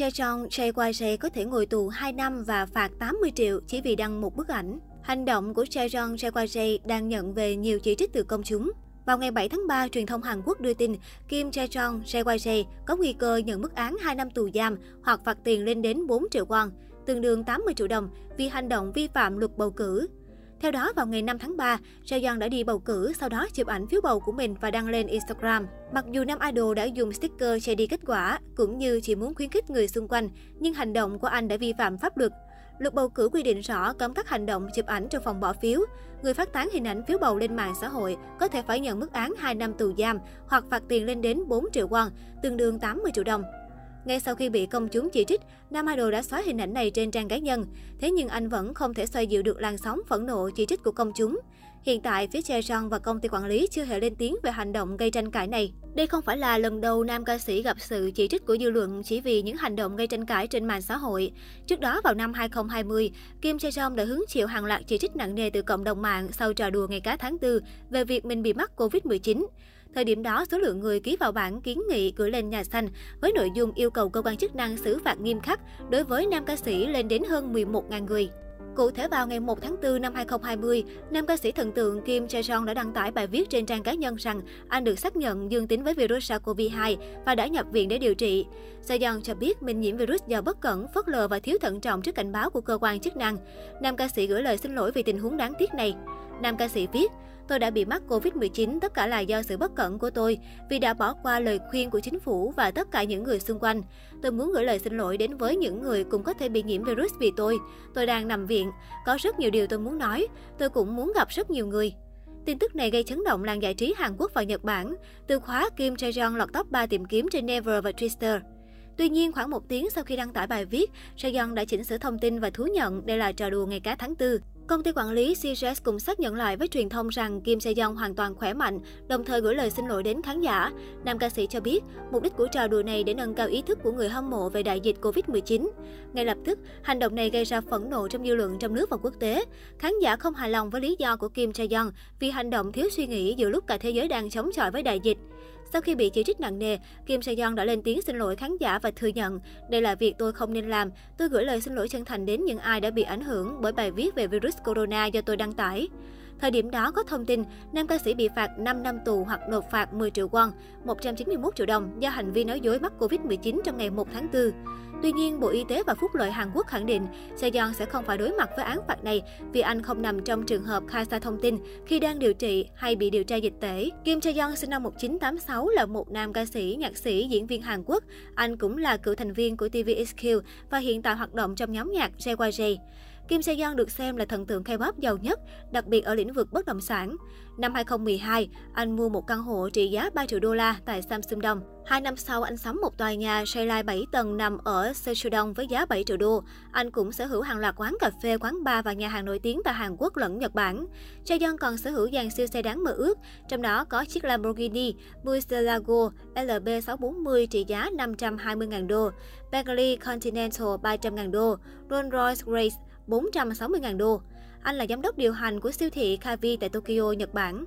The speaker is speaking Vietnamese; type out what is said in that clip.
Chechong Chae có thể ngồi tù 2 năm và phạt 80 triệu chỉ vì đăng một bức ảnh. Hành động của Chechong Chae đang nhận về nhiều chỉ trích từ công chúng. Vào ngày 7 tháng 3, truyền thông Hàn Quốc đưa tin Kim Chae-jong Jae có nguy cơ nhận mức án 2 năm tù giam hoặc phạt tiền lên đến 4 triệu won, tương đương 80 triệu đồng vì hành động vi phạm luật bầu cử. Theo đó, vào ngày 5 tháng 3, Jaeyoung đã đi bầu cử, sau đó chụp ảnh phiếu bầu của mình và đăng lên Instagram. Mặc dù nam idol đã dùng sticker che đi kết quả, cũng như chỉ muốn khuyến khích người xung quanh, nhưng hành động của anh đã vi phạm pháp luật. Luật bầu cử quy định rõ cấm các hành động chụp ảnh trong phòng bỏ phiếu. Người phát tán hình ảnh phiếu bầu lên mạng xã hội có thể phải nhận mức án 2 năm tù giam hoặc phạt tiền lên đến 4 triệu won, tương đương 80 triệu đồng. Ngay sau khi bị công chúng chỉ trích, nam idol đã xóa hình ảnh này trên trang cá nhân. Thế nhưng anh vẫn không thể xoay dịu được làn sóng phẫn nộ chỉ trích của công chúng. Hiện tại, phía Jaejeon và công ty quản lý chưa hề lên tiếng về hành động gây tranh cãi này. Đây không phải là lần đầu nam ca sĩ gặp sự chỉ trích của dư luận chỉ vì những hành động gây tranh cãi trên mạng xã hội. Trước đó vào năm 2020, Kim Jae đã hứng chịu hàng loạt chỉ trích nặng nề từ cộng đồng mạng sau trò đùa ngày cá tháng 4 về việc mình bị mắc Covid-19. Thời điểm đó, số lượng người ký vào bản kiến nghị gửi lên nhà xanh với nội dung yêu cầu cơ quan chức năng xử phạt nghiêm khắc đối với nam ca sĩ lên đến hơn 11.000 người. Cụ thể vào ngày 1 tháng 4 năm 2020, nam ca sĩ thần tượng Kim Chae Jong đã đăng tải bài viết trên trang cá nhân rằng anh được xác nhận dương tính với virus SARS-CoV-2 và đã nhập viện để điều trị. Sejong cho biết mình nhiễm virus do bất cẩn, phớt lờ và thiếu thận trọng trước cảnh báo của cơ quan chức năng. Nam ca sĩ gửi lời xin lỗi vì tình huống đáng tiếc này. Nam ca sĩ viết, tôi đã bị mắc Covid-19, tất cả là do sự bất cẩn của tôi, vì đã bỏ qua lời khuyên của chính phủ và tất cả những người xung quanh. Tôi muốn gửi lời xin lỗi đến với những người cũng có thể bị nhiễm virus vì tôi. Tôi đang nằm viện, có rất nhiều điều tôi muốn nói, tôi cũng muốn gặp rất nhiều người. Tin tức này gây chấn động làng giải trí Hàn Quốc và Nhật Bản. Từ khóa Kim Jae-jong lọt top 3 tìm kiếm trên Never và Twitter. Tuy nhiên, khoảng một tiếng sau khi đăng tải bài viết, Sejong đã chỉnh sửa thông tin và thú nhận đây là trò đùa ngày cá tháng 4. Công ty quản lý CGS cũng xác nhận lại với truyền thông rằng Kim Se Young hoàn toàn khỏe mạnh, đồng thời gửi lời xin lỗi đến khán giả. Nam ca sĩ cho biết, mục đích của trò đùa này để nâng cao ý thức của người hâm mộ về đại dịch Covid-19. Ngay lập tức, hành động này gây ra phẫn nộ trong dư luận trong nước và quốc tế. Khán giả không hài lòng với lý do của Kim Se Young vì hành động thiếu suy nghĩ giữa lúc cả thế giới đang chống chọi với đại dịch. Sau khi bị chỉ trích nặng nề, Kim Se Young đã lên tiếng xin lỗi khán giả và thừa nhận đây là việc tôi không nên làm. Tôi gửi lời xin lỗi chân thành đến những ai đã bị ảnh hưởng bởi bài viết về virus corona do tôi đăng tải. Thời điểm đó có thông tin, nam ca sĩ bị phạt 5 năm tù hoặc nộp phạt 10 triệu won, 191 triệu đồng do hành vi nói dối mắc Covid-19 trong ngày 1 tháng 4. Tuy nhiên, Bộ Y tế và Phúc lợi Hàn Quốc khẳng định Sejong sẽ không phải đối mặt với án phạt này vì anh không nằm trong trường hợp khai sai thông tin khi đang điều trị hay bị điều tra dịch tễ. Kim Sejong sinh năm 1986 là một nam ca sĩ, nhạc sĩ, diễn viên Hàn Quốc. Anh cũng là cựu thành viên của TVXQ và hiện tại hoạt động trong nhóm nhạc JYJ. Kim Se Yeon được xem là thần tượng K-pop giàu nhất, đặc biệt ở lĩnh vực bất động sản. Năm 2012, anh mua một căn hộ trị giá 3 triệu đô la tại Samsung Dong. Hai năm sau, anh sắm một tòa nhà Skyline 7 tầng nằm ở Sechudong với giá 7 triệu đô. Anh cũng sở hữu hàng loạt quán cà phê, quán bar và nhà hàng nổi tiếng tại Hàn Quốc lẫn Nhật Bản. Jaeyeon còn sở hữu dàn siêu xe đáng mơ ước, trong đó có chiếc Lamborghini Murcielago LB640 trị giá 520.000 đô, Bentley Continental 300.000 đô, Rolls-Royce Grace 460.000 đô. Anh là giám đốc điều hành của siêu thị Kavi tại Tokyo, Nhật Bản.